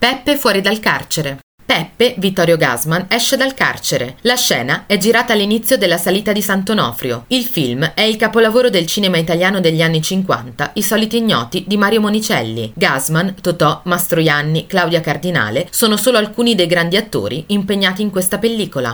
Peppe fuori dal carcere. Peppe, Vittorio Gasman, esce dal carcere. La scena è girata all'inizio della salita di Sant'Onofrio. Il film è il capolavoro del cinema italiano degli anni 50, I soliti ignoti di Mario Monicelli. Gasman, Totò, Mastroianni, Claudia Cardinale sono solo alcuni dei grandi attori impegnati in questa pellicola.